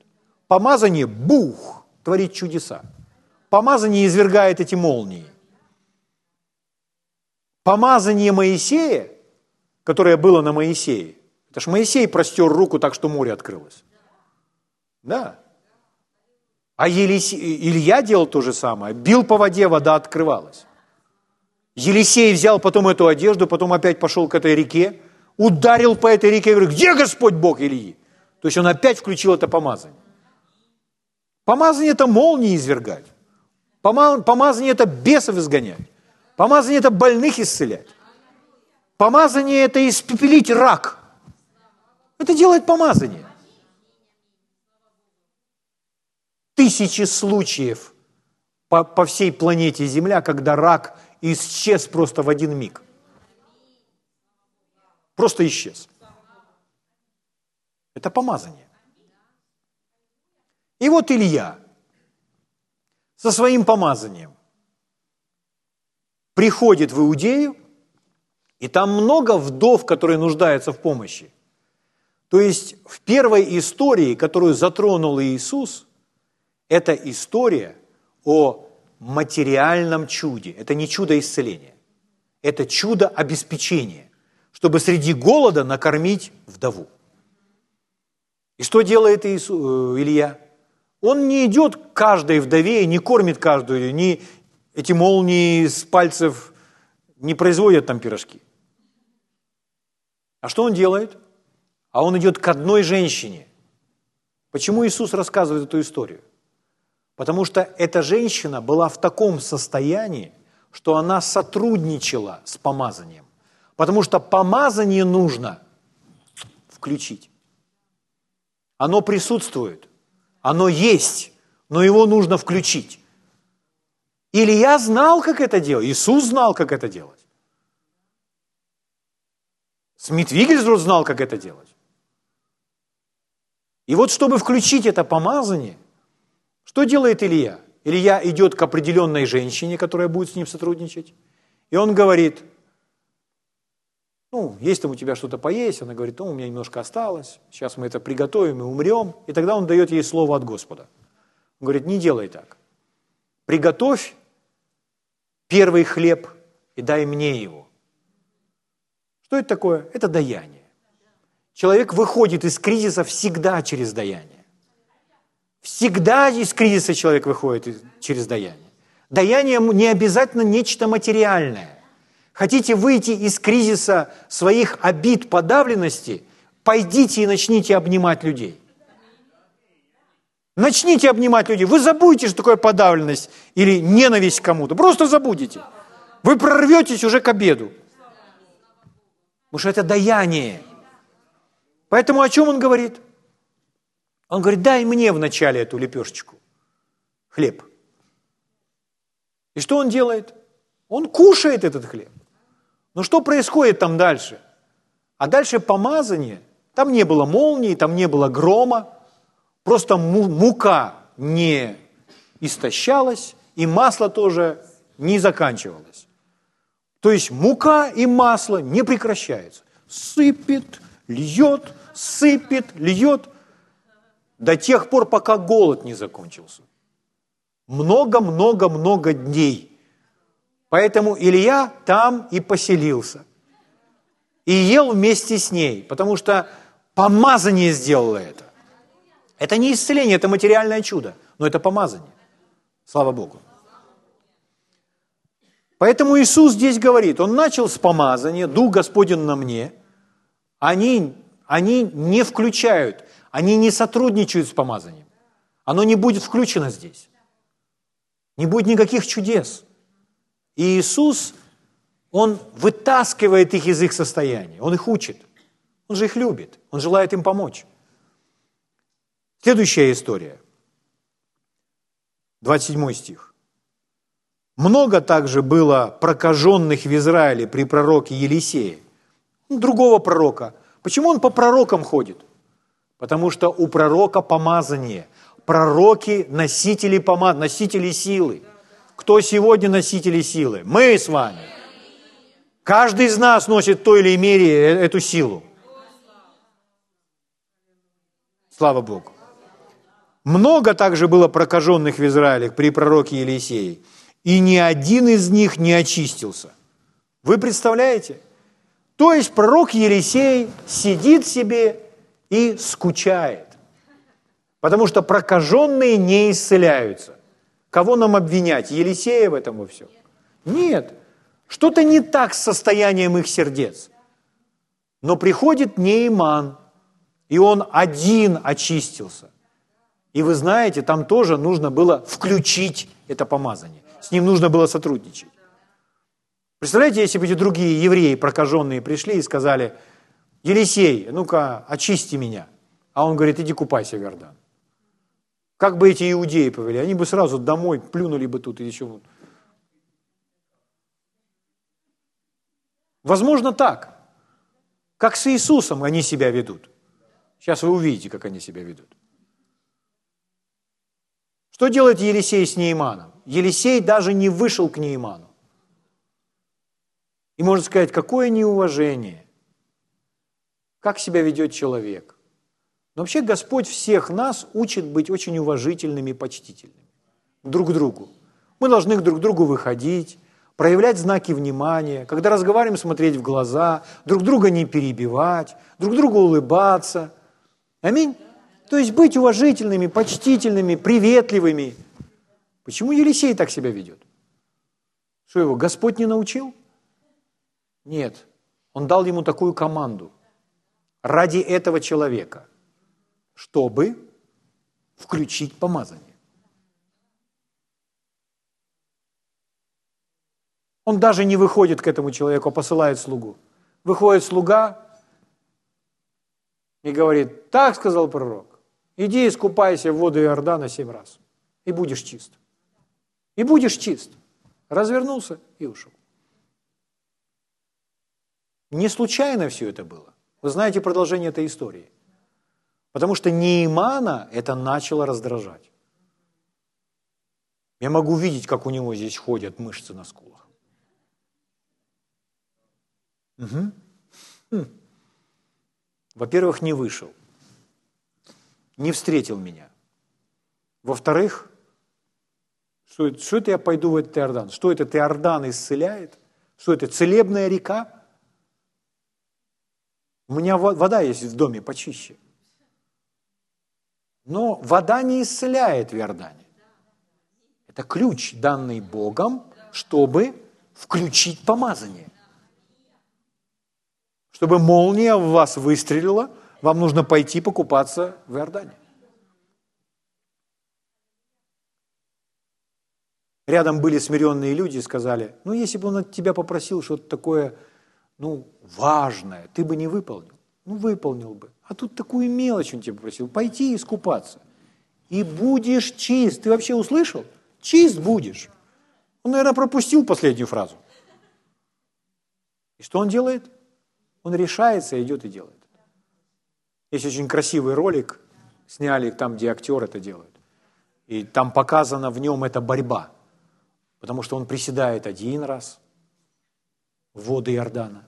Помазание – бух, творит чудеса. Помазание извергает эти молнии. Помазание Моисея, которое было на Моисее, это ж Моисей простер руку так, что море открылось. Да. А Елисей, Илья делал то же самое. Бил по воде, вода открывалась. Елисей взял потом эту одежду, потом опять пошел к этой реке, ударил по этой реке и говорит, где Господь Бог Ильи? То есть он опять включил это помазание. Помазание – это молнии извергать. Помазание – это бесов изгонять. Помазание – это больных исцелять. Помазание – это испепелить рак. Это делает помазание. Тысячи случаев по, по всей планете Земля, когда рак исчез просто в один миг. Просто исчез. Это помазание. И вот Илья со своим помазанием приходит в Иудею, и там много вдов, которые нуждаются в помощи. То есть в первой истории, которую затронул Иисус, это история о материальном чуде. Это не чудо исцеления, это чудо обеспечения, чтобы среди голода накормить вдову. И что делает Иисус, э, Илья? Он не идет к каждой вдове и не кормит каждую, не, эти молнии с пальцев не производят там пирожки. А что он делает? А он идет к одной женщине. Почему Иисус рассказывает эту историю? Потому что эта женщина была в таком состоянии, что она сотрудничала с помазанием. Потому что помазание нужно включить. Оно присутствует, оно есть, но его нужно включить. Илья знал, как это делать, Иисус знал, как это делать. Смит Вигельсбруд знал, как это делать. И вот чтобы включить это помазание, что делает Илья? Илья идет к определенной женщине, которая будет с ним сотрудничать, и он говорит, ну, есть там у тебя что-то поесть, она говорит, ну, у меня немножко осталось, сейчас мы это приготовим и умрем, и тогда он дает ей слово от Господа. Он говорит, не делай так, приготовь первый хлеб и дай мне его. Что это такое? Это даяние. Человек выходит из кризиса всегда через даяние. Всегда из кризиса человек выходит через даяние. Даяние не обязательно нечто материальное. Хотите выйти из кризиса своих обид, подавленности, пойдите и начните обнимать людей. Начните обнимать людей. Вы забудете, что такое подавленность или ненависть к кому-то. Просто забудете. Вы прорветесь уже к обеду. Потому что это даяние. Поэтому о чем он говорит? Он говорит, дай мне вначале эту лепешечку, хлеб. И что он делает? Он кушает этот хлеб. Но что происходит там дальше? А дальше помазание. Там не было молнии, там не было грома. Просто мука не истощалась, и масло тоже не заканчивалось. То есть мука и масло не прекращаются. Сыпет, льет, сыпет, льет до тех пор, пока голод не закончился. Много-много-много дней. Поэтому Илья там и поселился. И ел вместе с ней, потому что помазание сделало это. Это не исцеление, это материальное чудо, но это помазание. Слава Богу. Поэтому Иисус здесь говорит, Он начал с помазания, Дух Господень на мне. Они, они не включают они не сотрудничают с помазанием. Оно не будет включено здесь. Не будет никаких чудес. И Иисус, Он вытаскивает их из их состояния, Он их учит. Он же их любит, Он желает им помочь. Следующая история. 27 стих. Много также было прокаженных в Израиле при пророке Елисее, другого пророка. Почему он по пророкам ходит? Потому что у пророка помазание. Пророки – носители помаз, носители силы. Кто сегодня носители силы? Мы с вами. Каждый из нас носит в той или мере э, эту силу. Слава Богу. Много также было прокаженных в Израиле при пророке Елисее, и ни один из них не очистился. Вы представляете? То есть пророк Елисей сидит себе и скучает. Потому что прокаженные не исцеляются. Кого нам обвинять? Елисея в этом во всем? Нет. Что-то не так с состоянием их сердец. Но приходит Нейман, и он один очистился. И вы знаете, там тоже нужно было включить это помазание. С ним нужно было сотрудничать. Представляете, если бы эти другие евреи, прокаженные, пришли и сказали, Елисей, ну-ка, очисти меня. А он говорит, иди купайся в Иордан. Как бы эти иудеи повели? Они бы сразу домой плюнули бы тут и еще вот. Возможно так. Как с Иисусом они себя ведут. Сейчас вы увидите, как они себя ведут. Что делает Елисей с Нейманом? Елисей даже не вышел к Нейману. И можно сказать, какое неуважение. Как себя ведет человек. Но вообще Господь всех нас учит быть очень уважительными и почтительными друг к другу. Мы должны друг к другу выходить, проявлять знаки внимания, когда разговариваем, смотреть в глаза, друг друга не перебивать, друг другу улыбаться. Аминь. То есть быть уважительными, почтительными, приветливыми. Почему Елисей так себя ведет? Что его Господь не научил? Нет. Он дал ему такую команду. Ради этого человека, чтобы включить помазание. Он даже не выходит к этому человеку, а посылает слугу. Выходит слуга и говорит, так сказал пророк, иди искупайся в воду Иордана семь раз, и будешь чист. И будешь чист. Развернулся и ушел. Не случайно все это было. Вы знаете продолжение этой истории. Потому что Неймана это начало раздражать. Я могу видеть, как у него здесь ходят мышцы на скулах. Угу. Во-первых, не вышел, не встретил меня. Во-вторых, что, что это я пойду в этот Иордан? Что это, Иордан исцеляет? Что это, целебная река? У меня вода есть в доме почище. Но вода не исцеляет в Иордане. Это ключ, данный Богом, чтобы включить помазание. Чтобы молния в вас выстрелила, вам нужно пойти покупаться в Иордане. Рядом были смиренные люди и сказали, ну, если бы он от тебя попросил что-то такое, ну, важное, ты бы не выполнил. Ну, выполнил бы. А тут такую мелочь он тебе попросил, пойти искупаться. И будешь чист. Ты вообще услышал? Чист будешь. Он, наверное, пропустил последнюю фразу. И что он делает? Он решается, идет и делает. Есть очень красивый ролик, сняли там, где актер это делает. И там показана в нем эта борьба. Потому что он приседает один раз воды Иордана.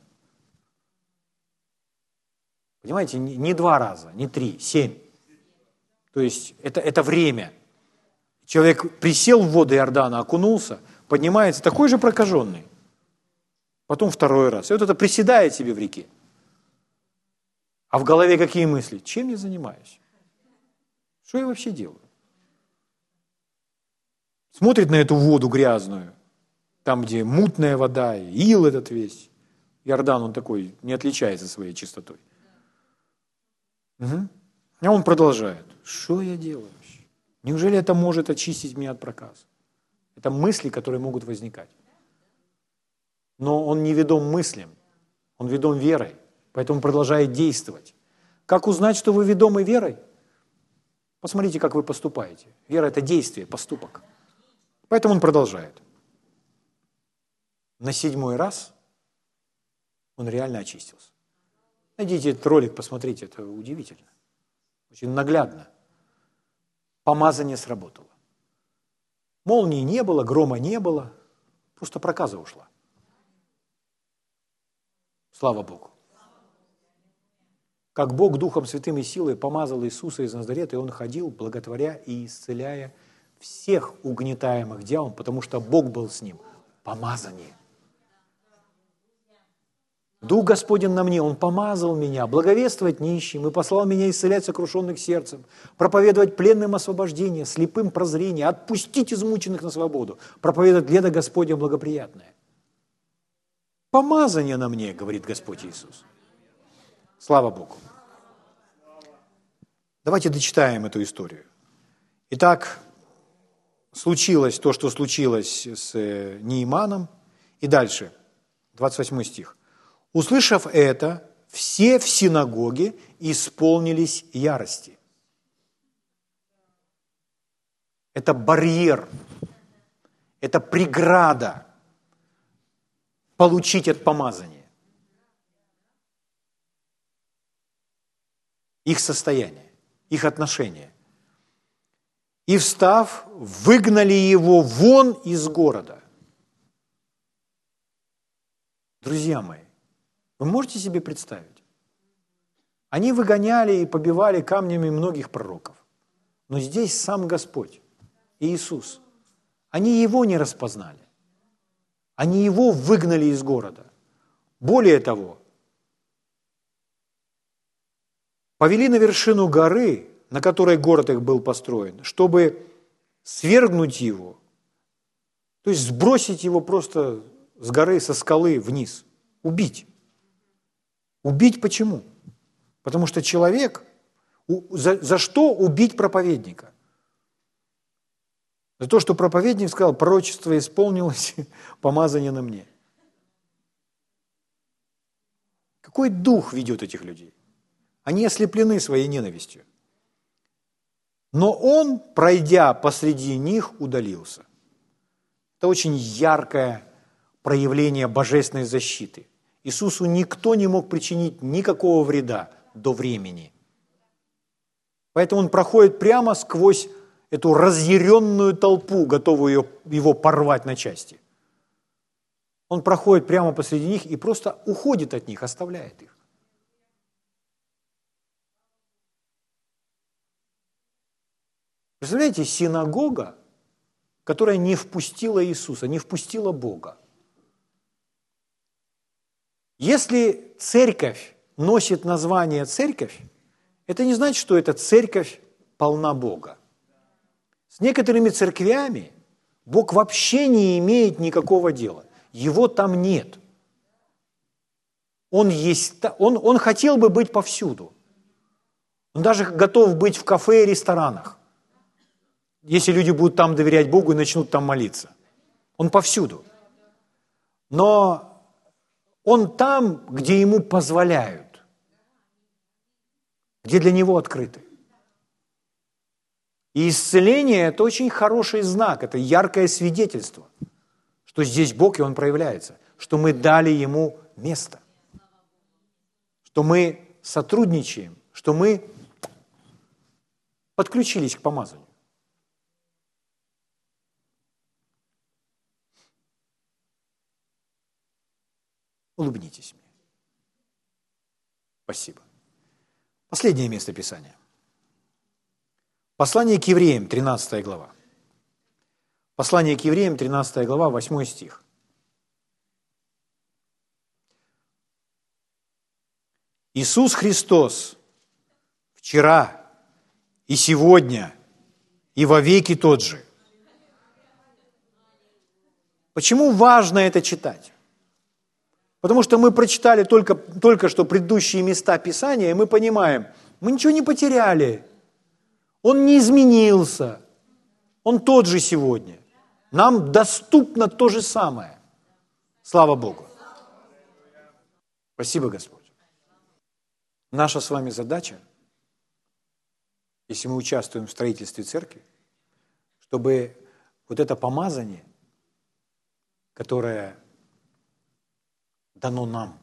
Понимаете, не два раза, не три, семь. То есть это, это время. Человек присел в воды Иордана, окунулся, поднимается такой же прокаженный потом второй раз. И вот это приседает себе в реке. А в голове какие мысли? Чем я занимаюсь? Что я вообще делаю? Смотрит на эту воду грязную, там, где мутная вода, ил этот весь. Иордан, он такой, не отличается своей чистотой. Угу. А он продолжает. Что я делаю? Неужели это может очистить меня от проказа? Это мысли, которые могут возникать но он не ведом мыслям, он ведом верой, поэтому продолжает действовать. Как узнать, что вы ведомы верой? Посмотрите, как вы поступаете. Вера – это действие, поступок. Поэтому он продолжает. На седьмой раз он реально очистился. Найдите этот ролик, посмотрите, это удивительно. Очень наглядно. Помазание сработало. Молнии не было, грома не было, просто проказа ушла. Слава Богу. Как Бог Духом Святым и силой помазал Иисуса из Назарета, и Он ходил, благотворя и исцеляя всех угнетаемых дьяволом, потому что Бог был с ним. Помазание. Дух Господень на мне, Он помазал меня, благовествовать нищим и послал меня исцелять сокрушенных сердцем, проповедовать пленным освобождение, слепым прозрение, отпустить измученных на свободу, проповедовать лето Господня благоприятное. Помазание на мне, говорит Господь Иисус. Слава Богу. Давайте дочитаем эту историю. Итак, случилось то, что случилось с э, Нейманом. И дальше, 28 стих. «Услышав это, все в синагоге исполнились ярости». Это барьер, это преграда получить от помазания. Их состояние, их отношения и, встав, выгнали его вон из города. Друзья мои, вы можете себе представить? Они выгоняли и побивали камнями многих пророков. Но здесь сам Господь, Иисус. Они Его не распознали. Они Его выгнали из города. Более того, повели на вершину горы, на которой город их был построен, чтобы свергнуть его, то есть сбросить его просто с горы, со скалы вниз, убить. Убить почему? Потому что человек, за, за что убить проповедника? За то, что проповедник сказал, пророчество исполнилось, помазание на мне. Какой дух ведет этих людей? Они ослеплены своей ненавистью. Но он, пройдя посреди них, удалился. Это очень яркое проявление божественной защиты. Иисусу никто не мог причинить никакого вреда до времени. Поэтому он проходит прямо сквозь эту разъяренную толпу, готовую его порвать на части. Он проходит прямо посреди них и просто уходит от них, оставляет их. Представляете, синагога, которая не впустила Иисуса, не впустила Бога. Если церковь носит название церковь, это не значит, что эта церковь полна Бога. С некоторыми церквями Бог вообще не имеет никакого дела. Его там нет. Он, есть, он, он хотел бы быть повсюду. Он даже готов быть в кафе и ресторанах если люди будут там доверять Богу и начнут там молиться. Он повсюду. Но он там, где ему позволяют, где для него открыты. И исцеление – это очень хороший знак, это яркое свидетельство, что здесь Бог, и Он проявляется, что мы дали Ему место, что мы сотрудничаем, что мы подключились к помазанию. Улыбнитесь мне. Спасибо. Последнее место Писания. Послание к евреям, 13 глава. Послание к евреям, 13 глава, 8 стих. Иисус Христос вчера и сегодня и во веки тот же. Почему важно это читать? Потому что мы прочитали только, только что предыдущие места Писания, и мы понимаем, мы ничего не потеряли. Он не изменился. Он тот же сегодня. Нам доступно то же самое. Слава Богу. Спасибо, Господь. Наша с вами задача, если мы участвуем в строительстве церкви, чтобы вот это помазание, которое дано нам.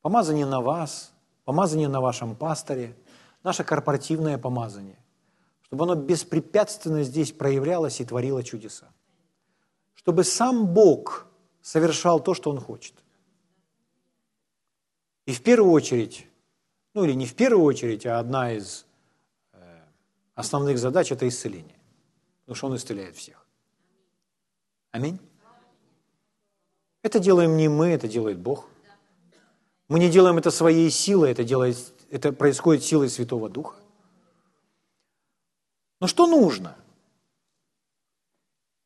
Помазание на вас, помазание на вашем пасторе, наше корпоративное помазание, чтобы оно беспрепятственно здесь проявлялось и творило чудеса. Чтобы сам Бог совершал то, что Он хочет. И в первую очередь, ну или не в первую очередь, а одна из э, основных задач – это исцеление. Потому что Он исцеляет всех. Аминь. Это делаем не мы, это делает Бог. Мы не делаем это своей силой, это, делает, это происходит силой Святого Духа. Но что нужно?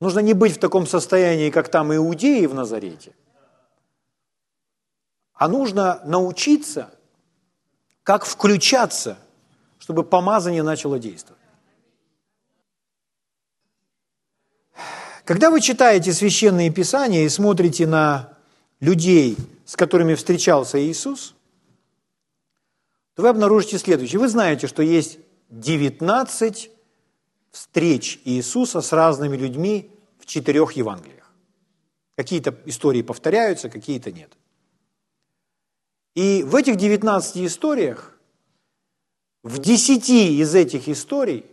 Нужно не быть в таком состоянии, как там иудеи в Назарете, а нужно научиться, как включаться, чтобы помазание начало действовать. Когда вы читаете священные писания и смотрите на людей, с которыми встречался Иисус, то вы обнаружите следующее. Вы знаете, что есть 19 встреч Иисуса с разными людьми в четырех Евангелиях. Какие-то истории повторяются, какие-то нет. И в этих 19 историях, в 10 из этих историй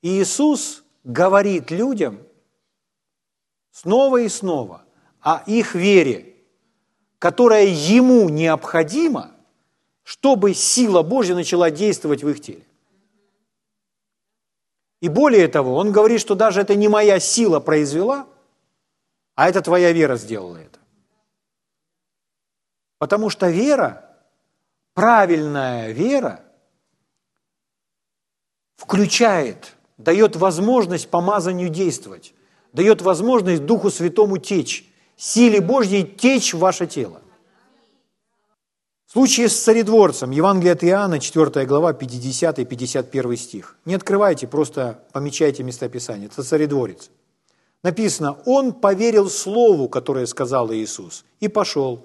Иисус говорит людям снова и снова о их вере, которая ему необходима, чтобы сила Божья начала действовать в их теле. И более того, он говорит, что даже это не моя сила произвела, а это твоя вера сделала это. Потому что вера, правильная вера, включает, дает возможность помазанию действовать, дает возможность Духу Святому течь, силе Божьей течь в ваше тело. Случай с царедворцем, Евангелие от Иоанна, 4 глава, 50-51 стих. Не открывайте, просто помечайте места Писания. Это царедворец. Написано, он поверил слову, которое сказал Иисус, и пошел.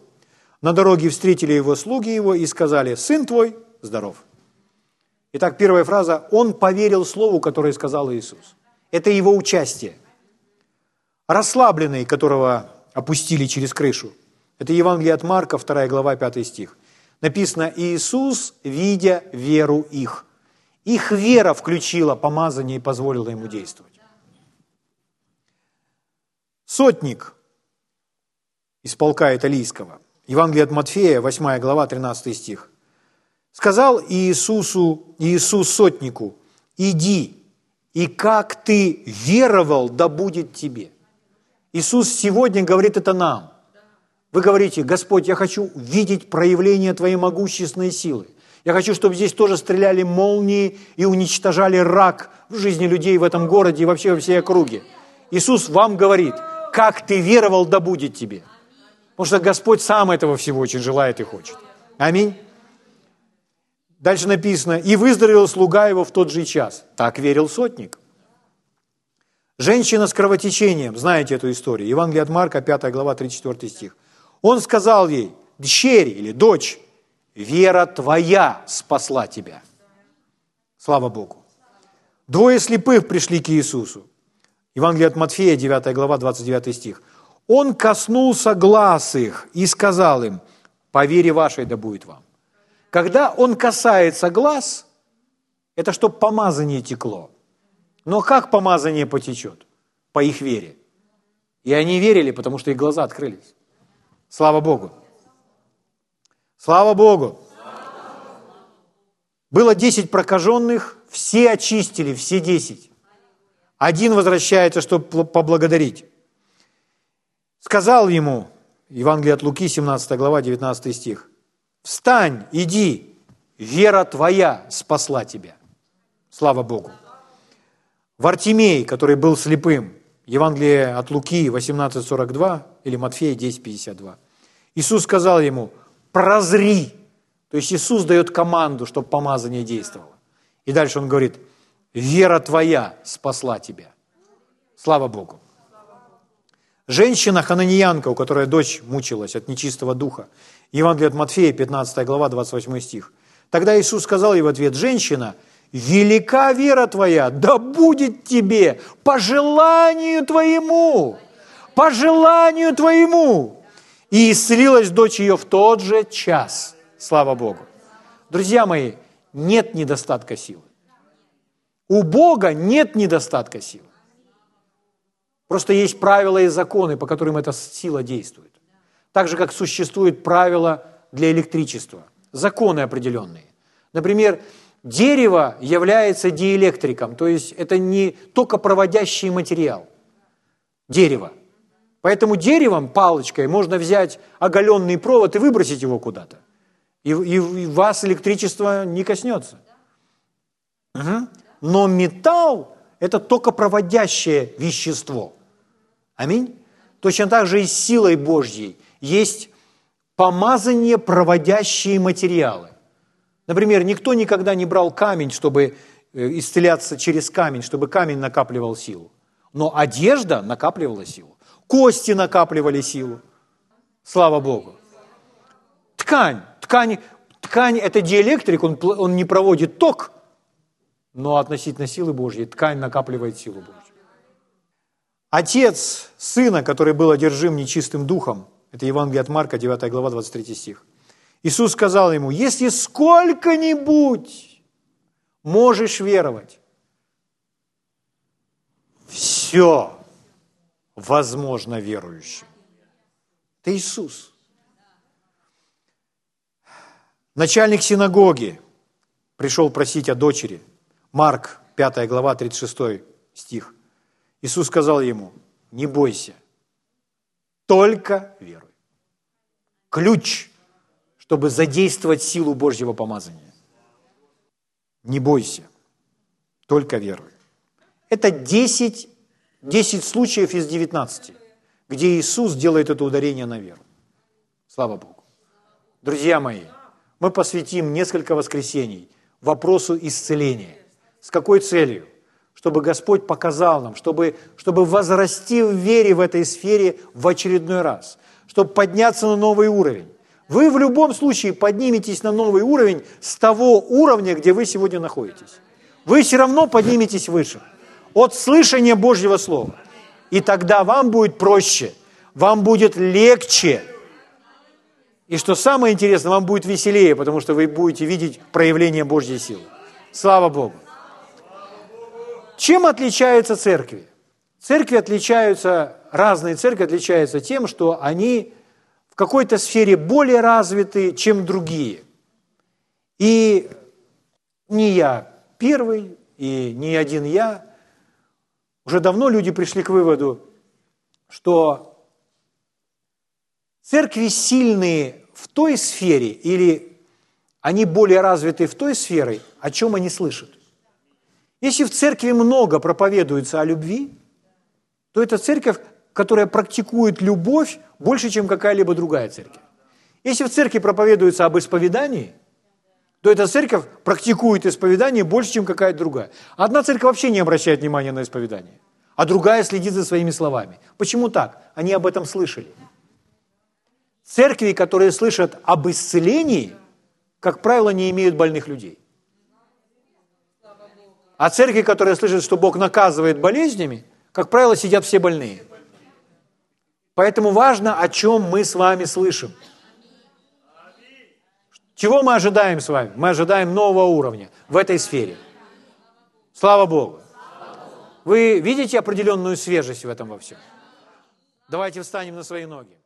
На дороге встретили его слуги его и сказали, сын твой здоров. Итак, первая фраза, он поверил слову, которое сказал Иисус. Это его участие. Расслабленный, которого опустили через крышу. Это Евангелие от Марка, 2 глава, 5 стих. Написано, Иисус, видя веру их. Их вера включила помазание и позволила ему действовать. Сотник из полка Италийского. Евангелие от Матфея, 8 глава, 13 стих. Сказал Иисусу, Иисус сотнику, иди, и как ты веровал, да будет тебе. Иисус сегодня говорит это нам. Вы говорите, Господь, я хочу видеть проявление Твоей могущественной силы. Я хочу, чтобы здесь тоже стреляли молнии и уничтожали рак в жизни людей в этом городе и вообще во всей округе. Иисус вам говорит, как ты веровал, да будет тебе. Потому что Господь сам этого всего очень желает и хочет. Аминь. Дальше написано, и выздоровел слуга его в тот же час. Так верил сотник. Женщина с кровотечением, знаете эту историю, Евангелие от Марка, 5 глава, 34 стих. Он сказал ей, дщери или дочь, вера твоя спасла тебя. Слава Богу. Двое слепых пришли к Иисусу. Евангелие от Матфея, 9 глава, 29 стих. Он коснулся глаз их и сказал им, по вере вашей да будет вам. Когда он касается глаз, это чтобы помазание текло. Но как помазание потечет? По их вере. И они верили, потому что их глаза открылись. Слава Богу. Слава Богу. Было 10 прокаженных, все очистили, все 10. Один возвращается, чтобы поблагодарить. Сказал ему, Евангелие от Луки, 17 глава, 19 стих, «Встань, иди, вера твоя спасла тебя». Слава Богу. Вартимей, который был слепым, Евангелие от Луки 18.42 или Матфея 10.52. Иисус сказал ему, прозри. То есть Иисус дает команду, чтобы помазание действовало. И дальше он говорит, вера твоя спасла тебя. Слава Богу. Женщина хананьянка, у которой дочь мучилась от нечистого духа. Евангелие от Матфея, 15 глава, 28 стих. Тогда Иисус сказал ей в ответ, женщина – велика вера твоя, да будет тебе по желанию твоему, по желанию твоему. И исцелилась дочь ее в тот же час. Слава Богу. Друзья мои, нет недостатка силы. У Бога нет недостатка силы. Просто есть правила и законы, по которым эта сила действует. Так же, как существуют правила для электричества, законы определенные. Например, Дерево является диэлектриком, то есть это не только проводящий материал. Дерево. Поэтому деревом, палочкой, можно взять оголенный провод и выбросить его куда-то. И, и, и вас электричество не коснется. Угу. Но металл – это только проводящее вещество. Аминь. Точно так же и с силой Божьей есть помазание проводящие материалы. Например, никто никогда не брал камень, чтобы э, исцеляться через камень, чтобы камень накапливал силу. Но одежда накапливала силу. Кости накапливали силу. Слава Богу. Ткань. Ткань, ткань – это диэлектрик, он, он не проводит ток, но относительно силы Божьей ткань накапливает силу Божью. Отец сына, который был одержим нечистым духом, это Евангелие от Марка, 9 глава, 23 стих. Иисус сказал ему, если сколько-нибудь можешь веровать, все возможно верующим. Это Иисус. Начальник синагоги пришел просить о дочери. Марк, 5 глава, 36 стих. Иисус сказал ему, не бойся, только веруй. Ключ, чтобы задействовать силу Божьего помазания. Не бойся, только веруй. Это 10, 10 случаев из 19, где Иисус делает это ударение на веру. Слава Богу. Друзья мои, мы посвятим несколько воскресений вопросу исцеления. С какой целью? Чтобы Господь показал нам, чтобы, чтобы возрасти в вере в этой сфере в очередной раз, чтобы подняться на новый уровень. Вы в любом случае подниметесь на новый уровень с того уровня, где вы сегодня находитесь. Вы все равно подниметесь выше от слышания Божьего Слова. И тогда вам будет проще, вам будет легче. И что самое интересное, вам будет веселее, потому что вы будете видеть проявление Божьей силы. Слава Богу. Чем отличаются церкви? Церкви отличаются, разные церкви отличаются тем, что они в какой-то сфере более развиты, чем другие. И не я первый, и не один я. Уже давно люди пришли к выводу, что церкви сильные в той сфере или они более развиты в той сфере, о чем они слышат. Если в церкви много проповедуется о любви, то это церковь, которая практикует любовь больше, чем какая-либо другая церковь. Если в церкви проповедуется об исповедании, то эта церковь практикует исповедание больше, чем какая-то другая. Одна церковь вообще не обращает внимания на исповедание, а другая следит за своими словами. Почему так? Они об этом слышали. Церкви, которые слышат об исцелении, как правило, не имеют больных людей. А церкви, которые слышат, что Бог наказывает болезнями, как правило, сидят все больные. Поэтому важно, о чем мы с вами слышим. Чего мы ожидаем с вами? Мы ожидаем нового уровня в этой сфере. Слава Богу. Вы видите определенную свежесть в этом во всем? Давайте встанем на свои ноги.